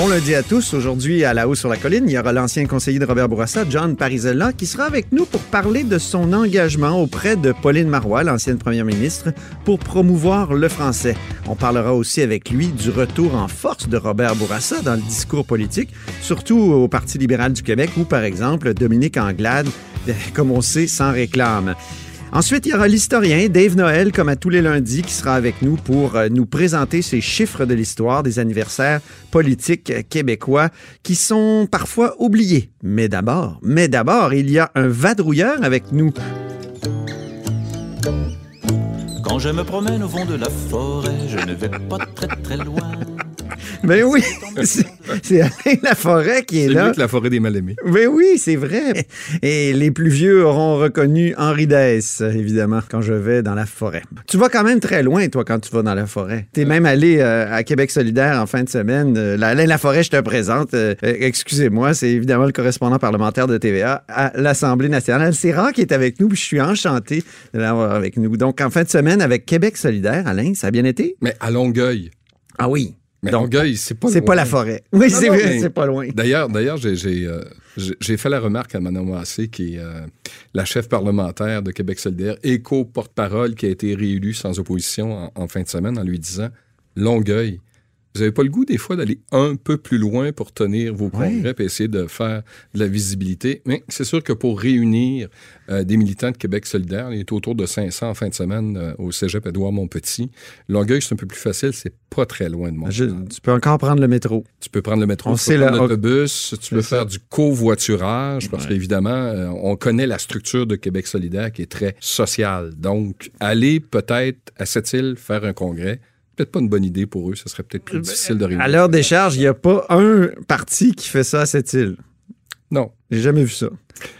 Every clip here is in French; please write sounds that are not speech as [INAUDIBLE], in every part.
Bon lundi à tous. Aujourd'hui, à la haut sur la colline, il y aura l'ancien conseiller de Robert Bourassa, John Parizella, qui sera avec nous pour parler de son engagement auprès de Pauline Marois, l'ancienne première ministre, pour promouvoir le français. On parlera aussi avec lui du retour en force de Robert Bourassa dans le discours politique, surtout au Parti libéral du Québec, où, par exemple, Dominique Anglade, [LAUGHS] comme on sait, s'en réclame. Ensuite, il y aura l'historien Dave Noël, comme à tous les lundis, qui sera avec nous pour euh, nous présenter ces chiffres de l'histoire des anniversaires politiques québécois qui sont parfois oubliés. Mais d'abord, mais d'abord, il y a un vadrouilleur avec nous. Quand je me promène au fond de la forêt, je ne vais pas très très loin. [LAUGHS] Ben oui, c'est- c'est Alain Laforêt qui est, C'est là. que la forêt des mal-aimés. Mais oui, c'est vrai. Et les plus vieux auront reconnu Henri Dess, évidemment, quand je vais dans la forêt. Tu vas quand même très loin, toi, quand tu vas dans la forêt. T'es même allé euh, à Québec solidaire en fin de semaine. Euh, Alain Laforêt, je te présente. Euh, euh, Excusez-moi, c'est évidemment le correspondant parlementaire de TVA à l'Assemblée nationale. C'est rare qu'il est avec nous, puis je suis enchanté de l'avoir avec nous. Donc, en fin de semaine, avec Québec solidaire, Alain, ça a bien été? Mais à Longueuil. Ah oui. Mais Longueuil, c'est pas C'est pas la forêt. Oui, c'est vrai, c'est pas loin. D'ailleurs, d'ailleurs, j'ai, euh, j'ai- fait la remarque à Manon Massé, qui est euh, la chef parlementaire de Québec solidaire, éco-porte-parole, qui a été réélue sans opposition en, en fin de semaine, en lui disant Longueuil, vous n'avez pas le goût des fois d'aller un peu plus loin pour tenir vos Ouais. congrès et essayer de faire de la visibilité. Mais c'est sûr que pour réunir euh, des militants de Québec solidaire, il est autour de 500 en fin de semaine euh, au cégep Édouard-Montpetit. Longueuil, c'est un peu plus facile, c'est pas très loin de. Je- tu peux encore prendre le métro. Tu peux prendre le métro, On tu peux prendre la- l'autobus, tu peux ça. faire du covoiturage, parce qu'évidemment, euh, on connaît la structure de Québec solidaire qui est très sociale. Donc, aller peut-être à cette île faire un congrès, peut-être pas une bonne idée pour eux. Ce serait peut-être plus difficile de réunir. À l'heure des charges, il n'y a pas un parti qui fait ça à cette île. Non, J'ai jamais vu ça.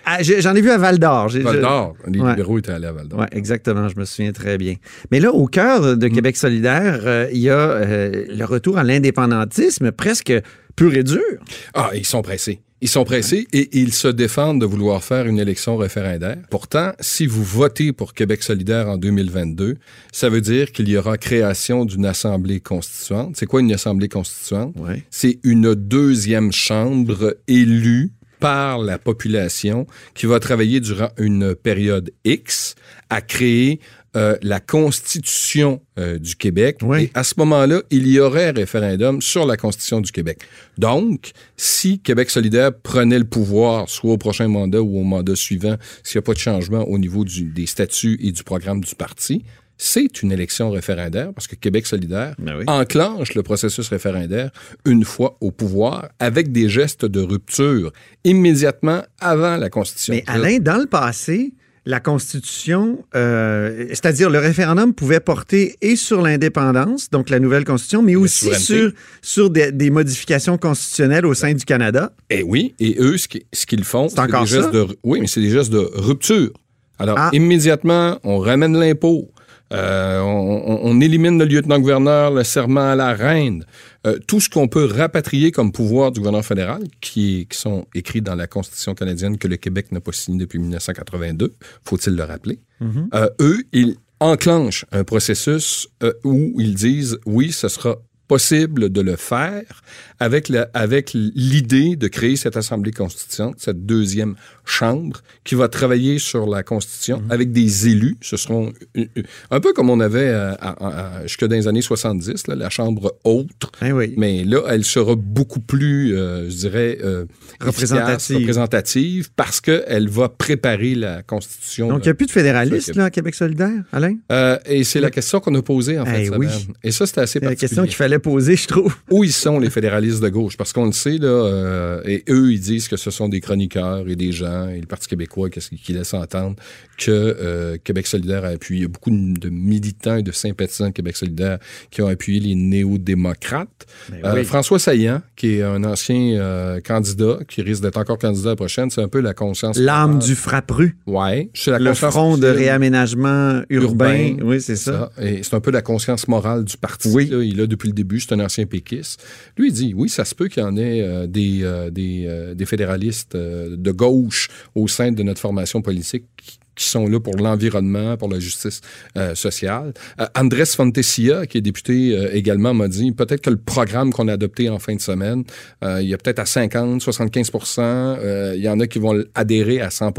Ah, J'en ai vu à Val d'Or. Val d'Or. Les Ouais. libéraux étaient allés à Val d'Or. Oui, exactement, je me souviens très bien. Mais là, au cœur de Québec solidaire, euh, il y a euh, le retour à l'indépendantisme presque pur et dur. Ah, ils sont pressés. Ils sont pressés et ils se défendent de vouloir faire une élection référendaire. Pourtant, si vous votez pour Québec solidaire en 2022, ça veut dire qu'il y aura création d'une assemblée constituante. C'est quoi une assemblée constituante? Ouais. C'est une deuxième chambre élue par la population qui va travailler durant une période X à créer euh, la Constitution euh, du Québec. Oui. Et à ce moment-là, il y aurait un référendum sur la Constitution du Québec. Donc, si Québec solidaire prenait le pouvoir, soit au prochain mandat ou au mandat suivant, s'il n'y a pas de changement au niveau du- des statuts et du programme du parti, c'est une élection référendaire parce que Québec solidaire Ben oui. enclenche le processus référendaire une fois au pouvoir avec des gestes de rupture immédiatement avant la Constitution. Mais Alain, dans le passé, la Constitution, euh, c'est-à-dire le référendum pouvait porter et sur l'indépendance, donc la nouvelle Constitution, mais aussi sur, des, des modifications constitutionnelles au sein du Canada. Eh oui, et eux, ce qui- ce qu'ils font, C'est encore des gestes de oui, mais c'est des gestes de rupture. Alors Ah. immédiatement, on ramène l'impôt, euh, on, on- élimine le lieutenant-gouverneur, le serment à la reine, euh, tout ce qu'on peut rapatrier comme pouvoir du gouvernement fédéral, qui, qui sont écrits dans la Constitution canadienne que le Québec n'a pas signé depuis 1982, faut-il le rappeler? Euh, eux, ils enclenchent un processus euh, où ils disent oui, ce sera possible de le faire avec la- avec l'idée de créer cette assemblée constituante, cette deuxième chambre qui va travailler sur la constitution avec des élus. Ce seront euh, euh, un peu comme on avait euh, à- à- jusque dans les années 70, là, la chambre haute. Ben oui. Mais là, elle sera beaucoup plus, euh, je dirais, euh, Représentative. efficace, représentative parce qu'elle va préparer la constitution. Donc, il n'y a plus de le là, à Québec solidaire, Alain? Euh, et c'est la question qu'on a posée en Eh de oui. semaine. Et ça, c'était assez C'est la particulier. question qu'il fallait posée, je trouve. Où ils sont, les fédéralistes de gauche? Parce qu'on le sait, là, euh, et eux, ils disent que ce sont des chroniqueurs et des gens, et le Parti québécois qui, qui laisse entendre? Que euh, Québec solidaire a appuyé. Il y a beaucoup de militants et de sympathisants de Québec solidaire qui ont appuyé les néo-démocrates. Ben Euh, oui. François Saillant, qui est un ancien candidat, qui risque d'être encore candidat la prochaine, c'est un peu la conscience. L'âme du frappru. La Le front de réaménagement urbain. Urbain, Oui, c'est ça. Et c'est un peu la conscience morale du parti. Oui. là. Il a depuis le début, c'est un ancien péquiste. Lui, il dit, oui, ça se peut qu'il y en ait euh, des, euh, des, euh, des fédéralistes de gauche au sein de notre formation politique qui sont là pour l'environnement, pour la justice euh, sociale. Euh, Andrés Fontesilla, qui est député euh, également, m'a dit, peut-être que le programme qu'on a adopté en fin de semaine, euh, il y a peut-être à 50, 75% euh, il y en a qui vont adhérer à 100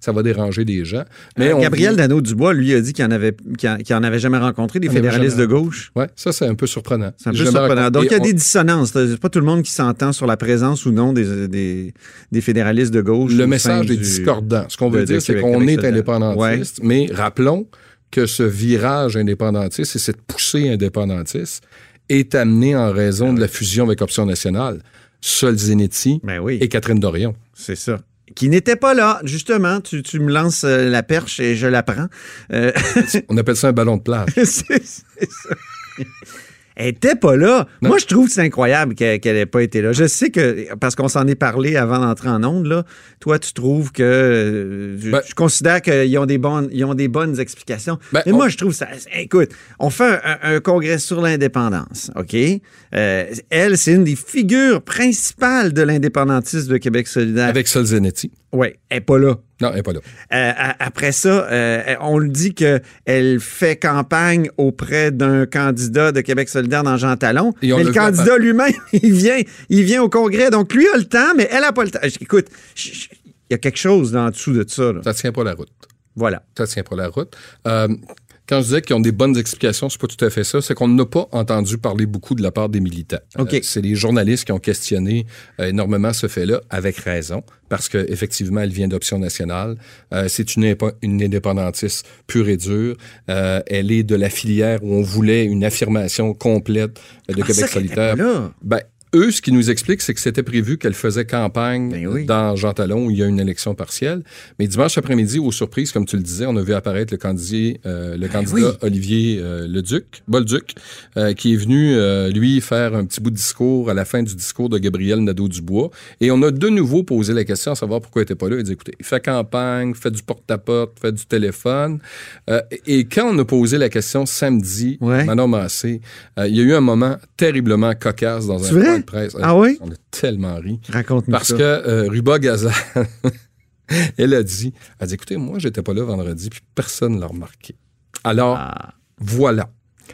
ça va déranger des gens. Mais on Gabriel Dano-Dubois, lui, a dit qu'il en avait, qu'il en- qu'il en avait jamais rencontré des Il fédéralistes de gauche. Ouais, ça, c'est un peu surprenant. C'est un peu surprenant. rencontré- Donc, il y a des on- dissonances. C'est pas tout le monde qui s'entend sur la présence ou non des, des, des fédéralistes de gauche. Le message est du- discordant. Ce qu'on veut dire, c'est qu'on est indépendantiste, mais rappelons que ce virage indépendantiste et cette poussée indépendantiste est amené en raison de la fusion avec Option nationale. Solzhenitsyn Ben oui, et Catherine Dorion. c'est ça. Qui n'était pas là, justement. Tu, tu me lances euh, la perche et je la prends. Euh, [LAUGHS] On appelle ça un ballon de plage. [LAUGHS] c'est ça. Elle était pas là. Non. Moi, je trouve que c'est incroyable qu'elle n'ait pas été là. Je sais que, parce qu'on s'en est parlé avant d'entrer en onde, là, toi, tu trouves que. euh, je, Ben- je considère qu'ils ont, des bonnes- ils ont des bonnes explications. Ben, Mais on- moi, je trouve ça. Écoute, on fait un congrès sur l'indépendance, OK? Euh, elle, c'est une des figures principales de l'indépendantisme de Québec solidaire. Avec Solzhenitsyn. Oui, elle n'est pas là. Non, elle n'est pas là. Euh, après ça, euh, on le dit qu'elle fait campagne auprès d'un candidat de Québec solidaire dans Jean Talon. Et Mais le à candidat lui-même, [LAUGHS] il vient, il vient au congrès. Donc, lui a le temps, mais elle n'a pas le temps. Écoute, il y a quelque chose en dessous de ça. là. Ça tient pas la route. Voilà. Ça tient pas la route. Euh, quand je disais qu'ils ont des bonnes explications, c'est pas tout à fait ça. C'est qu'on n'a pas entendu parler beaucoup de la part des militants. Euh, c'est les journalistes qui ont questionné euh, énormément ce fait-là, avec raison, parce qu'effectivement, elle vient d'Option nationale. Euh, c'est une, une indépendantiste pure et dure. Euh, elle est de la filière où on voulait une affirmation complète de Ah, Québec ça là. Ben, eux, ce qu'ils nous expliquent, c'est que c'était prévu qu'elle faisait campagne Ben oui. dans Jean Talon où il y a une élection partielle. Mais dimanche après-midi, aux surprises, comme tu le disais, on a vu apparaître le candidat, euh, le candidat Ben oui. Olivier euh, Leduc, Bolduc, euh, qui est venu, euh, lui, faire un petit bout de discours à la fin du discours de Gabriel Nadeau-Dubois. Et on a de nouveau posé la question à savoir pourquoi il n'était pas là. Il dit, écoutez, il fait campagne, fait du porte-à-porte, fait du téléphone. Euh, et quand on a posé la question samedi, Ouais. Manon Massé, il y a eu un moment terriblement cocasse dans un Presse. Ah oui? On a tellement ri. Raconte-nous Parce ça. que euh, Ruba Gazal, [LAUGHS] elle a dit, elle a dit, écoutez, moi, j'étais pas là vendredi, puis personne ne l'a remarqué. Alors, Ah. voilà.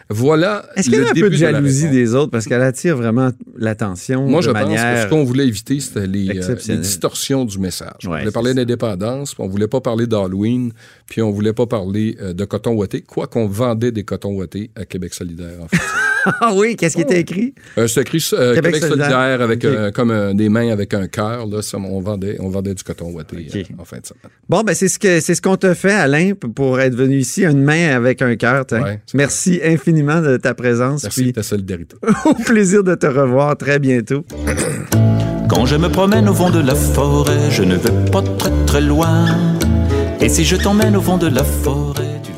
Voilà. Est-ce qu'il y le a un peu de jalousie des autres? Parce qu'elle attire vraiment l'attention Moi, de je pense que ce qu'on voulait éviter, c'était les, euh, les distorsions du message. on voulait parler d'indépendance, puis on voulait pas parler d'Halloween, puis on voulait pas parler euh, de coton ouaté, quoi qu'on vendait des cotons ouatés à Québec solidaire, en fait. [LAUGHS] Ah oui, qu'est-ce qui était écrit? Euh, c'est écrit euh, Québec Québec, solidaire. solidaire, avec Ok. euh, comme euh, des mains avec un cœur. On, vendait, on vendait du coton ouaté Ok. euh, en fin de semaine. Bon, ben c'est ce que c'est ce qu'on te fait, Alain, pour être venu ici, une main avec un cœur. Ouais, Merci infiniment de ta présence. Merci de ta solidarité. [LAUGHS] au plaisir de te revoir très bientôt. [CLEARS THROAT] Quand je me promène au fond de la forêt, je ne vais pas très très loin. Et si je t'emmène au fond de la forêt, tu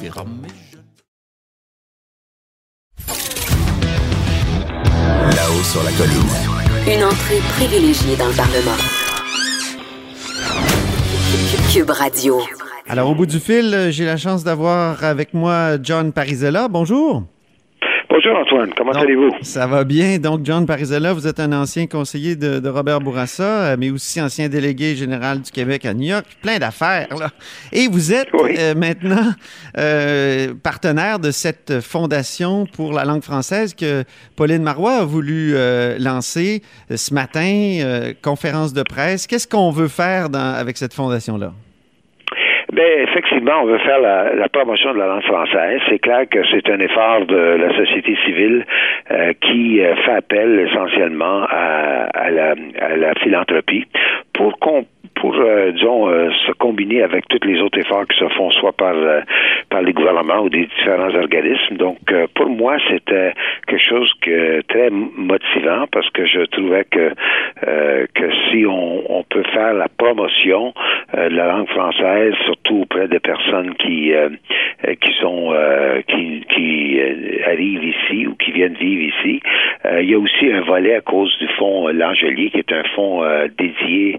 sur la colline. Une entrée privilégiée dans le Parlement. Cube Radio. Alors, au bout du fil, j'ai la chance d'avoir avec moi John Parizella. Bonjour. Bonjour Antoine, comment allez-vous? Ça va bien. Donc, John Parizella, vous êtes un ancien conseiller de, de Robert Bourassa, euh, mais aussi ancien délégué général du Québec à New York. Plein d'affaires, là. Et vous êtes Oui. euh, maintenant euh, partenaire de cette fondation pour la langue française que Pauline Marois a voulu euh, lancer ce matin, conférence de presse. Qu'est-ce qu'on veut faire dans- avec cette fondation-là? Ben, effectivement, on veut faire la, promotion de la langue française. C'est clair que c'est un effort de la société civile euh, qui euh, fait appel essentiellement à, à la, à la philanthropie pour qu'on pour pour, disons, se combiner avec tous les autres efforts qui se font soit par, par les gouvernements ou des différents organismes. Donc, pour moi, c'était quelque chose que très motivant parce que je trouvais que que si on, on, peut faire la promotion de la langue française, surtout auprès de personnes qui qui sont qui, qui arrivent ici ou qui viennent vivre ici, il y a aussi un volet à cause du fonds L'Angelier, qui est un fonds dédié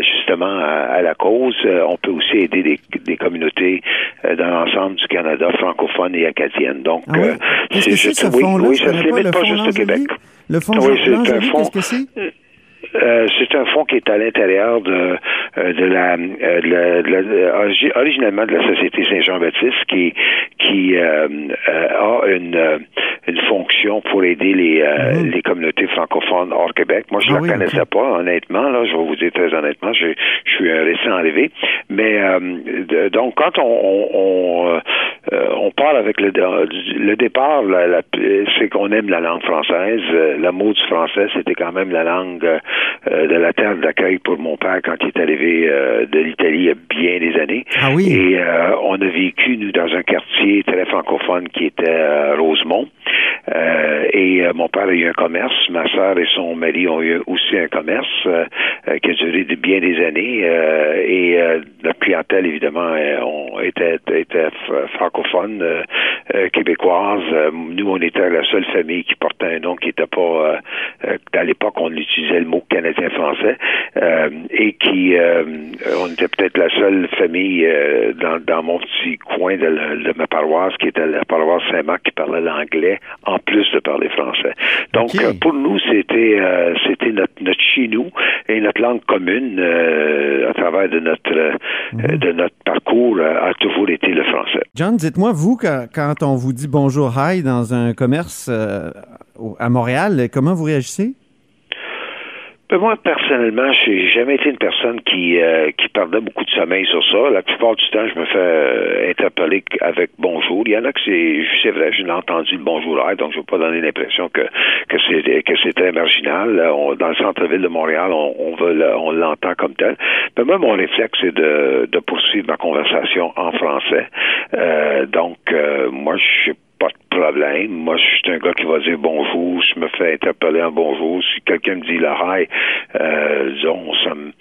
justement à, la cause. on peut aussi aider des, des communautés dans l'ensemble du Canada francophone et acadienne. Donc, ah oui? c'est -ce? Oui, ça ne se limite pas, juste au Québec. Le fonds oui, c'est un fonds. Euh, c'est un fonds qui est à l'intérieur de, euh, de, la, euh, de, la, de la Société Saint-Jean-Baptiste qui qui a une, une fonction pour aider les, mhm. les communautés francophones hors Québec. Moi, je ne ah la connaissais pas, honnêtement. Là, je vais vous dire très honnêtement, je, je suis un récent arrivé. Mais donc, quand on, on, on parle avec le, le départ, c'est qu'on aime la langue française. Le mot du français, c'était quand même la langue euh, de la terre d'accueil pour mon père quand il est arrivé euh, de l'Italie il y a bien des années. Ah oui. Et euh, on a vécu, nous, dans un quartier très francophone qui était Rosemont. Et mon père a eu un commerce. Ma soeur et son mari ont eu aussi un commerce qui a duré bien des années. et notre clientèle, évidemment, on était, était francophone, québécoise. nous, on était la seule famille qui portait un nom qui n'était pas... à l'époque, on utilisait le mot canadien-français euh, et qui, euh, on était peut-être la seule famille euh, dans, dans mon petit coin de, de, ma paroisse, qui était la paroisse Saint-Marc, qui parlait l'anglais en plus de parler français. Donc, pour nous, c'était c'était notre, notre chez nous et notre langue commune à travers de notre mhm. de notre parcours a toujours été le français. John, dites-moi, vous, quand, quand, on vous dit bonjour, hi dans un commerce à Montréal, comment vous réagissez? Ben, moi, personnellement, j'ai jamais été une personne qui euh, qui perdait beaucoup de sommeil sur ça. La plupart du temps, je me fais euh, interpeller avec bonjour. Il y en a que c'est, c'est vrai, je l'ai entendu le bonjour donc je ne veux pas donner l'impression que que c'est que très marginal. dans le centre-ville de Montréal, on, on veut on l'entend comme tel. Mais moi, mon réflexe, c'est de, de poursuivre ma conversation en français. Euh, donc, moi, je Moi, je suis un gars qui va dire bonjour, je me fais interpeller en bonjour. Si quelqu'un me dit le hi, euh, disons, ça me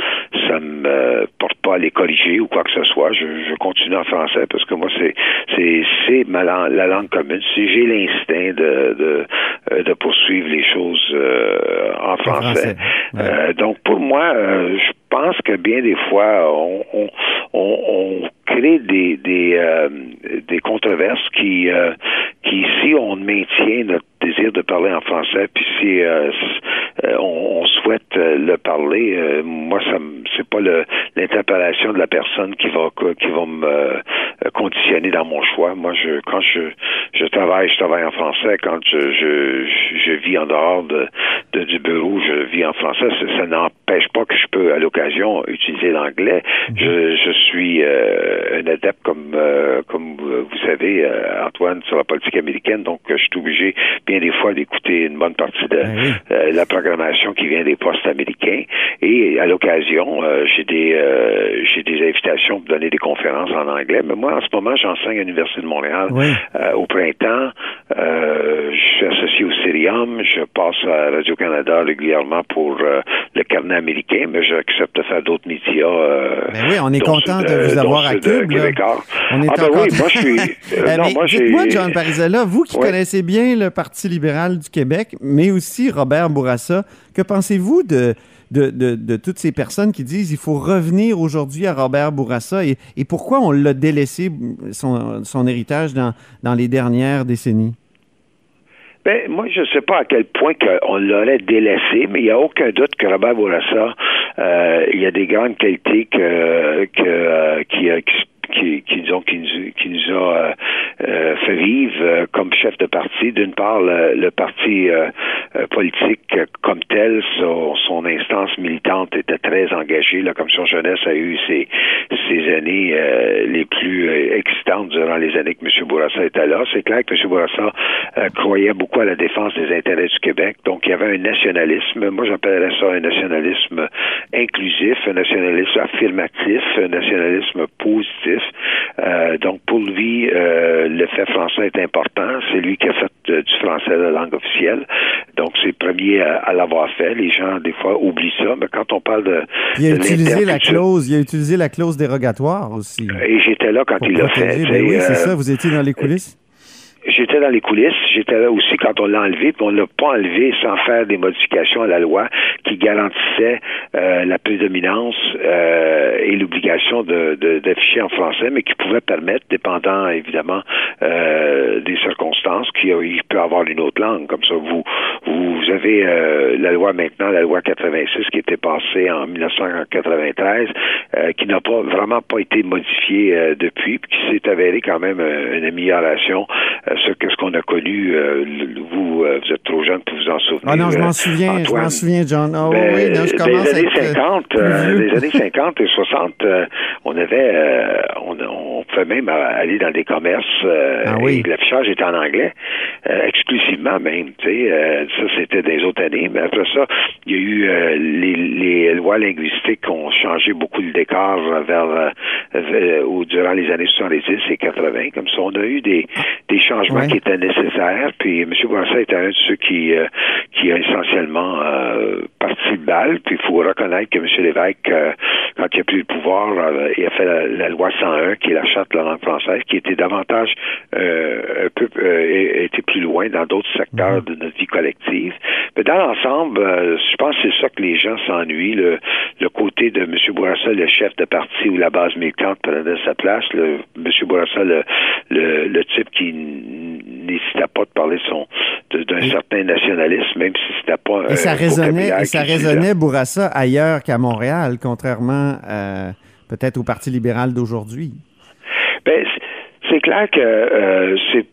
ça me porte pas à les corriger ou quoi que ce soit. Je, je continue en français parce que moi, c'est c'est c'est ma la langue commune. Si j'ai l'instinct de, de euh, de poursuivre les choses euh, en français. Euh, donc pour moi, je pense que bien des fois, on, on, on crée des des, des controverses qui qui si on maintient notre désir de parler en français, puis si euh, on, souhaite le parler, moi ça c'est pas l'interpellation de la personne qui va qui va me conditionner dans mon choix. Moi je quand je je travaille, je travaille en français. Quand je je, je vis en dehors de, de, du bureau, je vis en français. Ça, n'empêche pas que je peux à l'occasion utiliser l'anglais. Mhm. Je, je suis un adepte comme comme vous savez Antoine sur la politique américaine, donc je suis obligé des fois d'écouter une bonne partie de ben euh, la programmation qui vient des postes américains. Et à l'occasion, euh, j'ai des euh, j'ai des invitations pour donner des conférences en anglais. Mais moi, en ce moment, j'enseigne à l'Université de Montréal au printemps. je suis associé au Cirium. Je passe à Radio-Canada régulièrement pour le carnet américain, mais j'accepte de faire d'autres médias. Ben oui, on est content de vous avoir à Cube. On est ah ben oui, [LAUGHS] moi je suis... non, Dites-moi, John Parizella, vous qui connaissez bien le Parti libéral du Québec, mais aussi Robert Bourassa. Que pensez-vous de, de, toutes ces personnes qui disent il faut revenir aujourd'hui à Robert Bourassa et, pourquoi on l'a délaissé, son, héritage, dans, dans les dernières décennies? Ben, moi, je ne sais pas à quel point on l'aurait délaissé, mais il n'y a aucun doute que Robert Bourassa, euh, il y a des grandes qualités que, que, euh, qui, qui qui, qui, disons, qui, nous, qui nous a euh, euh, fait vivre comme chef de parti. D'une part, le, parti politique comme tel, son, son, instance militante était très engagée. La commission jeunesse a eu ses, ses années les plus excitantes durant les années que M. Bourassa était là. C'est clair que M. Bourassa croyait beaucoup à la défense des intérêts du Québec. Donc, il y avait un nationalisme. Moi, j'appellerais ça un nationalisme inclusif, un nationalisme affirmatif, un nationalisme positif. Euh, donc, pour lui, euh, le fait français est important. C'est lui qui a fait euh, du français la langue officielle. Donc, c'est le premier à, l'avoir fait. Les gens, des fois, oublient ça. Mais quand on parle de... Il a utilisé la clause, il a utilisé la clause dérogatoire aussi. Et j'étais là quand il l'a fait. Ben oui, c'est ça. Vous étiez dans les coulisses? J'étais dans les coulisses, j'étais là aussi quand on l'a enlevé, puis on l'a pas enlevé sans faire des modifications à la loi qui garantissaient euh, la prédominance euh, et l'obligation de, d'afficher en français, mais qui pouvaient permettre, dépendant évidemment euh, des circonstances, qu'il peut avoir une autre langue. Comme ça, vous vous avez la loi maintenant, la loi 86 qui était passée en 1993, qui n'a pas vraiment pas été modifiée depuis, puis qui s'est avérée quand même une amélioration ce qu'est-ce qu'on a connu. Euh, vous, euh, vous êtes trop jeune pour vous en souvenir. Ah non, je m'en souviens, je m'en souviens, John. Oh, ben, oui, non, je commence les années 50, les années 50 et 60, on avait, on, on, pouvait même aller dans des commerces ah, oui. et l'affichage était en anglais, exclusivement même. Tu sais, ça c'était des autres années, mais après ça, il y a eu les, les, lois linguistiques qui ont changé beaucoup le décor vers, ou durant les années 70 et 80. Comme ça, on a eu des, des changements qui était nécessaire. Puis M. Bourassa était un de ceux qui, euh, qui a essentiellement euh, parti de balle. Puis il faut reconnaître que M. Lévesque, euh, quand il a pris le pouvoir, il a fait la, loi 101, qui est la charte de la langue française, qui était davantage un peu était plus loin dans d'autres secteurs mhm. de notre vie collective. Mais dans l'ensemble, je pense que c'est ça que les gens s'ennuient. Le, le côté de M. Bourassa, le chef de parti ou la base militante prenait sa place. Le, M. Bourassa, le, le, le type qui n'hésitait pas de parler son d'un certain nationalisme, même si c'était pas et ça résonnait, et ça résonnait Bourassa ailleurs qu'à Montréal, contrairement euh, peut-être au Parti libéral d'aujourd'hui. Ben, c'est clair que euh, c'est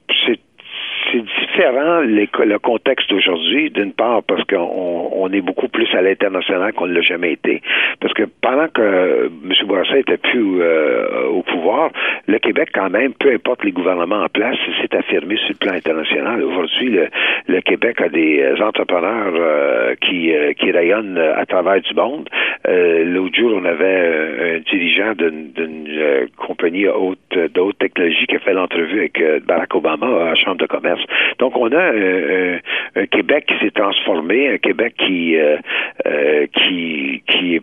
différent le contexte d'aujourd'hui, d'une part parce qu'on on est beaucoup plus à l'international qu'on ne l'a jamais été. Parce que pendant que M. Bourassa était plus euh, au pouvoir, le Québec, quand même, peu importe les gouvernements en place, s'est affirmé sur le plan international. Aujourd'hui, le, Québec a des entrepreneurs euh, qui, euh, qui rayonnent à travers du monde. L'autre jour, on avait un dirigeant d'une compagnie haute, de technologie qui a fait l'entrevue avec Barack Obama à la Chambre de commerce. On a un, Québec qui s'est transformé, un Québec qui, euh, euh, qui, qui est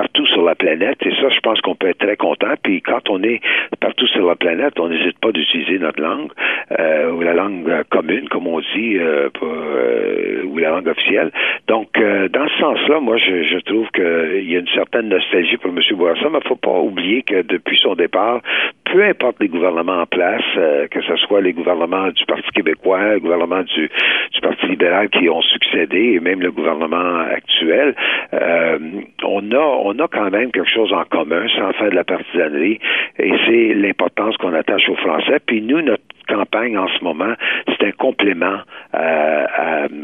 partout sur la planète. Et ça, je pense qu'on peut être très content. Puis quand on est partout sur la planète, on n'hésite pas d'utiliser notre langue euh, ou la langue commune, comme on dit, euh, euh, ou la langue officielle. Donc, dans ce sens-là, moi, je, je trouve qu'il y a une certaine nostalgie pour M. Bourassa, mais il ne faut pas oublier que depuis son départ, peu importe les gouvernements en place, que ce soit les gouvernements du Parti québécois, le gouvernement du Parti libéral qui ont succédé, et même le gouvernement actuel, on a on a quand même quelque chose en commun sans faire de la partisanerie et c'est l'importance qu'on attache aux Français. Puis nous, notre campagne en ce moment, c'est un complément euh,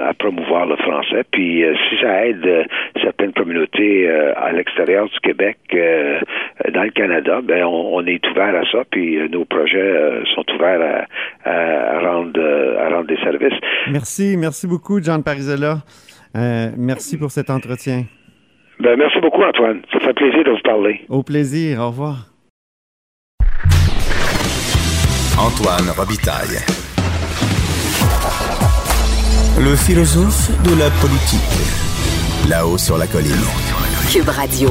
à, promouvoir le français. Puis euh, si ça aide euh, certaines communautés à l'extérieur du Québec, dans le Canada, ben on, est ouvert à ça. Puis nos projets sont ouverts à, rendre à rendre des services. Merci, merci beaucoup, John Parizella. merci pour cet entretien. Ben, merci beaucoup, Antoine. Ça fait plaisir de vous parler. Au plaisir. Au revoir. Antoine Robitaille. Le philosophe de la politique. Là-haut sur la colline. Cube Radio.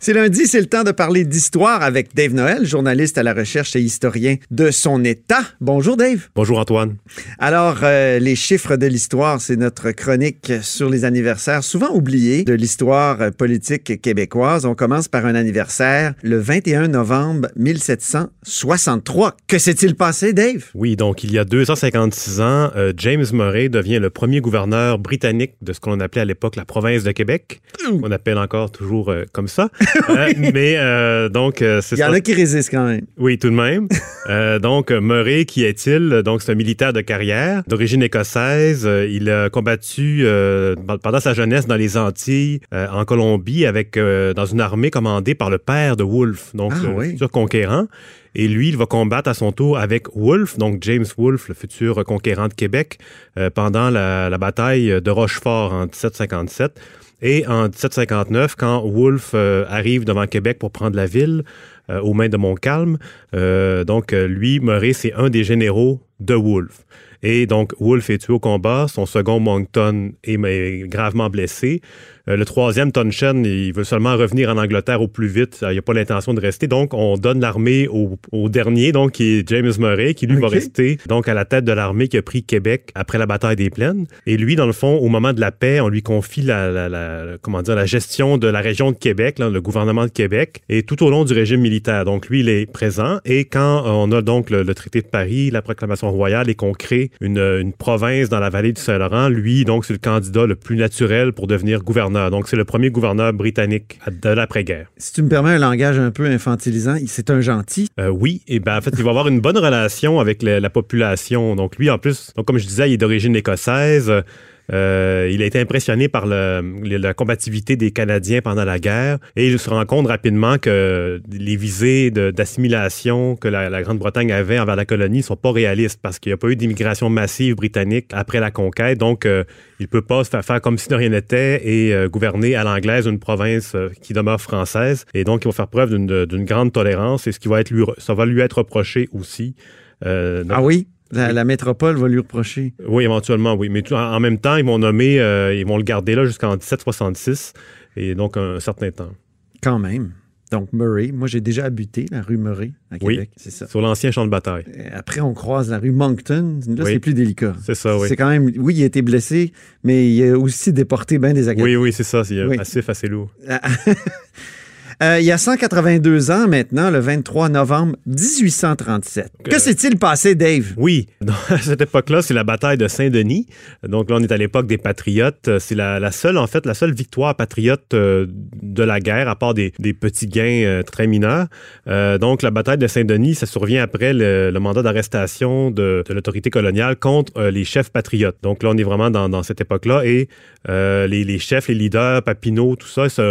C'est lundi, c'est le temps de parler d'histoire avec Dave Noël, journaliste à la recherche et historien de son État. Bonjour Dave. Bonjour Antoine. Alors, euh, les chiffres de l'histoire, c'est notre chronique sur les anniversaires souvent oubliés de l'histoire politique québécoise. On commence par un anniversaire le 21 novembre 1763. Que s'est-il passé, Dave? Oui, donc il y a 256 ans, euh, James Murray devient le premier gouverneur britannique de ce qu'on appelait à l'époque la province de Québec. On appelle encore toujours euh, comme ça. Euh, mais euh, donc, euh, c'est Il y en a qui résistent quand même. Oui, tout de même. Euh, donc, Murray, qui est-il? Donc, c'est un militaire de carrière, d'origine écossaise. Euh, il a combattu euh, pendant sa jeunesse dans les Antilles, euh, en Colombie, avec euh, dans une armée commandée par le père de Wolfe, donc Ah, le oui. futur conquérant. Et lui, il va combattre à son tour avec Wolfe, donc James Wolfe, le futur conquérant de Québec, euh, pendant la, la bataille de Rochefort en 1757. Et en 1759, quand Wolfe euh, arrive devant Québec pour prendre la ville, euh, aux mains de Montcalm, euh, donc euh, lui, Murray, c'est un des généraux de Wolfe. Et donc, Wolfe est tué au combat. Son second, Moncton, est, est gravement blessé. Euh, le troisième, Townshend, il veut seulement revenir en Angleterre au plus vite. Il n'a pas l'intention de rester. Donc, on donne l'armée au, au dernier, donc, qui est James Murray, qui lui va rester donc à la tête de l'armée qui a pris Québec après la bataille des Plaines. Et lui, dans le fond, au moment de la paix, on lui confie la, la- la- comment dire, la gestion de la région de Québec, là, le gouvernement de Québec, et tout au long du régime militaire. Donc, lui, il est présent. Et quand on a donc le, le traité de Paris, la proclamation royale, et qu'on crée une, une province dans la vallée du Saint-Laurent, lui, donc, c'est le candidat le plus naturel pour devenir gouverneur. Donc, c'est le premier gouverneur britannique de l'après-guerre. Si tu me permets un langage un peu infantilisant, il- c'est un gentil. Euh, oui, et ben en fait, il va avoir une bonne relation avec la, la population. Donc lui, en plus, donc, comme je disais, il est d'origine écossaise. Euh, il a été impressionné par la combativité des Canadiens pendant la guerre et il se rend compte rapidement que les visées d'assimilation que la, Grande-Bretagne avait envers la colonie sont pas réalistes parce qu'il n'y a pas eu d'immigration massive britannique après la conquête. Donc, euh, il peut pas se faire, comme si de rien n'était et euh, gouverner à l'anglaise une province euh, qui demeure française. Et donc, il va faire preuve d'une grande tolérance et ce qui va être ça va lui être reproché aussi. Ah oui? La, la métropole va lui reprocher. oui, éventuellement, oui. Mais en, en même temps, ils vont nommer, euh, ils vont le garder là jusqu'en 1766 et donc un, certain temps. Quand même. Donc, Murray. Moi, j'ai déjà habité la rue Murray à Oui. Québec. C'est ça. Sur l'ancien champ de bataille. Après, on croise la rue Moncton. Là, Oui. c'est plus délicat. C'est ça, oui. C'est quand même. Oui, il a été blessé, mais il a aussi déporté bien des Oui, oui, c'est ça. C'est un Oui. passif assez lourd. [LAUGHS] Euh, il y a 182 ans maintenant, le 23 novembre 1837. Que s'est-il passé, Dave? Oui, [LAUGHS] Donc, à cette époque-là, c'est la bataille de Saint-Denis. Donc là, on est à l'époque des patriotes. C'est la, la seule, en fait, la seule victoire patriote euh, de la guerre, à part des, des petits gains euh, très mineurs. Donc la bataille de Saint-Denis, ça survient après le, le mandat d'arrestation de, de l'autorité coloniale contre les chefs patriotes. Donc là, on est vraiment dans, dans cette époque-là. Et les, les chefs, les leaders, Papineau, tout ça, ça,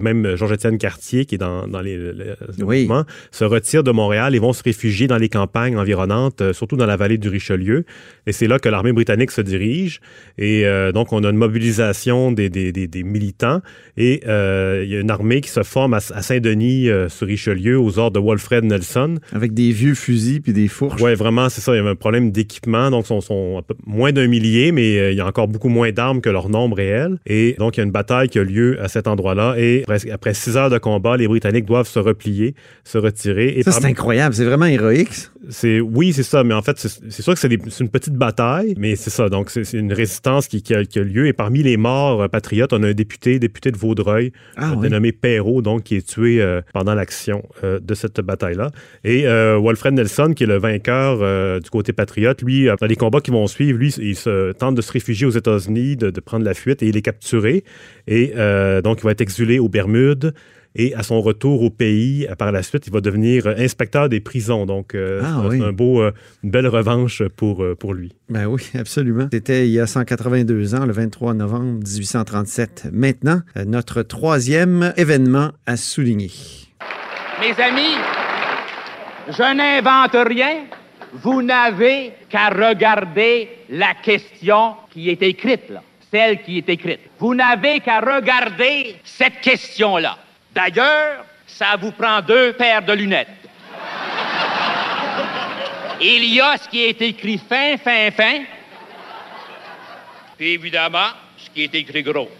même Georges-Étienne Cartier, qui est dans, dans les, le- le Oui. se retirent de Montréal et vont se réfugier dans les campagnes environnantes, euh, surtout dans la vallée du Richelieu. Et c'est là que l'armée britannique se dirige. Et euh, donc, on a une mobilisation des, des, des, des militants. Et euh, il y a une armée qui se forme à, à Saint-Denis, sur Richelieu, aux ordres de Walfred Nelson. Avec des vieux fusils puis des fourches. Oui, vraiment, c'est ça. Il y avait un problème d'équipement. Donc, ils sont, sont moins d'un millier, mais il y a encore beaucoup moins d'armes que leur nombre réel. Et donc, il y a une bataille qui a lieu à cet endroit-là. Et presque- après six heures de combat, les Britanniques doivent se replier, se retirer. Et Ça, c'est incroyable. C'est vraiment héroïque. c'est oui, c'est ça, mais en fait, c'est sûr que c'est des- une petite bataille, mais c'est ça. Donc, c'est une résistance qui, qui a, qui a lieu. Et parmi les morts euh, patriotes, on a un député, député de Vaudreuil, Ah, euh, oui. dénommé Perrault, donc qui est tué euh, pendant l'action euh, de cette bataille-là. Et euh, Walfred Nelson, qui est le vainqueur du côté patriote, lui, dans les combats qui vont suivre, lui, il se tente de se réfugier aux États-Unis, de, de prendre la fuite, et il est capturé. Et donc, il va être exilé aux Bermudes. Et à son retour au pays, euh, par la suite, il va devenir euh, inspecteur des prisons. Donc, euh, Ah, c'est oui. un beau, euh, une belle revanche pour, euh, pour lui. Ben oui, [LAUGHS] absolument. C'était il y a 182 ans, le 23 novembre 1837. Maintenant, notre troisième événement à souligner. Mes amis, je n'invente rien. Vous n'avez qu'à regarder la question qui est écrite là, celle qui est écrite. Vous n'avez qu'à regarder cette question-là. D'ailleurs, ça vous prend deux paires de lunettes. Il y a ce qui est écrit fin, fin, fin, puis évidemment, ce qui est écrit gros.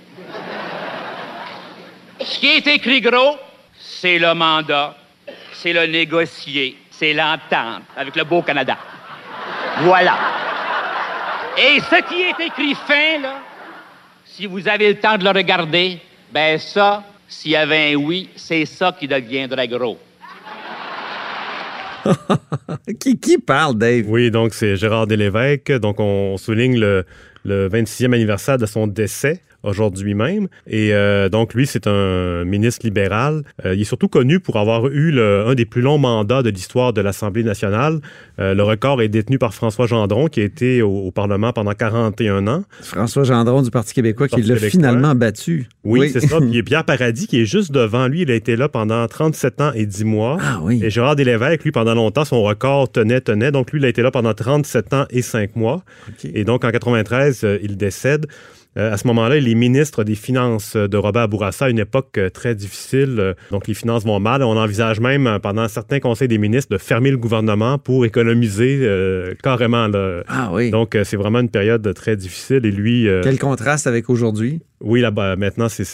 Ce qui est écrit gros, c'est le mandat, c'est le négocier, c'est l'entente avec le beau Canada. Voilà. Et ce qui est écrit fin, là, si vous avez le temps de le regarder, ben ça, s'il y avait un oui, c'est ça qui deviendrait gros. [LAUGHS] qui, qui parle, Dave? Oui, donc c'est Gérard Delévesque. Donc, on souligne le, le 26e anniversaire de son décès. Aujourd'hui même. Et euh, donc, lui, c'est un ministre libéral. Euh, il est surtout connu pour avoir eu le, un des plus longs mandats de l'histoire de l'Assemblée nationale. Euh, le record est détenu par François Gendron, qui a été au, au Parlement pendant 41 ans. François Gendron du Parti québécois qui l'a finalement battu. Oui, c'est ça. [LAUGHS] Puis il y a Pierre Paradis qui est juste devant lui. Il a été là pendant 37 ans et 10 mois. Ah oui. Et Gérard Delévesque, lui, pendant longtemps, son record tenait, tenait. Donc, lui, il a été là pendant 37 ans et 5 mois. OK. Et donc, en 93, euh, il décède. Euh, à ce moment-là, il est ministre des Finances de Robert Bourassa, une époque euh, très difficile. Euh, donc, les finances vont mal. On envisage même, pendant certains conseils des ministres, de fermer le gouvernement pour économiser euh, carrément. Là. Ah oui. Donc, c'est vraiment une période très difficile. Et lui, euh, Quel contraste avec aujourd'hui? oui, là, bas maintenant, c'est-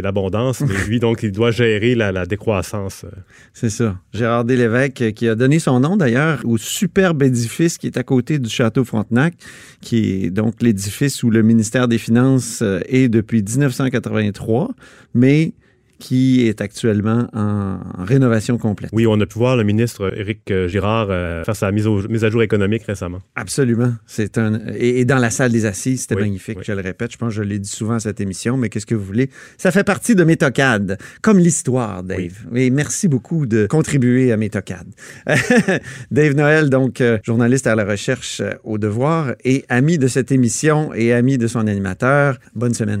l'abondance. mais lui, donc, il doit gérer la, la décroissance. C'est ça. Gérard Delévesque, qui a donné son nom d'ailleurs au superbe édifice qui est à côté du château Frontenac, qui est donc l'édifice où le ministère des Finances euh, est depuis 1983, mais qui est actuellement en, en rénovation complète. Oui, on a pu voir le ministre Éric euh, Girard euh, faire sa mise, au- mise à jour économique récemment. Absolument. C'est un et, et dans la salle des assises, c'était Oui, magnifique. oui. Je le répète, je pense que je l'ai dit souvent à cette émission, mais qu'est-ce que vous voulez? Ça fait partie de mes tocades, comme l'histoire, Dave. Et merci beaucoup de contribuer à mes tocades. [LAUGHS] Dave Noël, donc euh, journaliste à la recherche euh, au Devoir et ami de cette émission et ami de son animateur. Bonne semaine.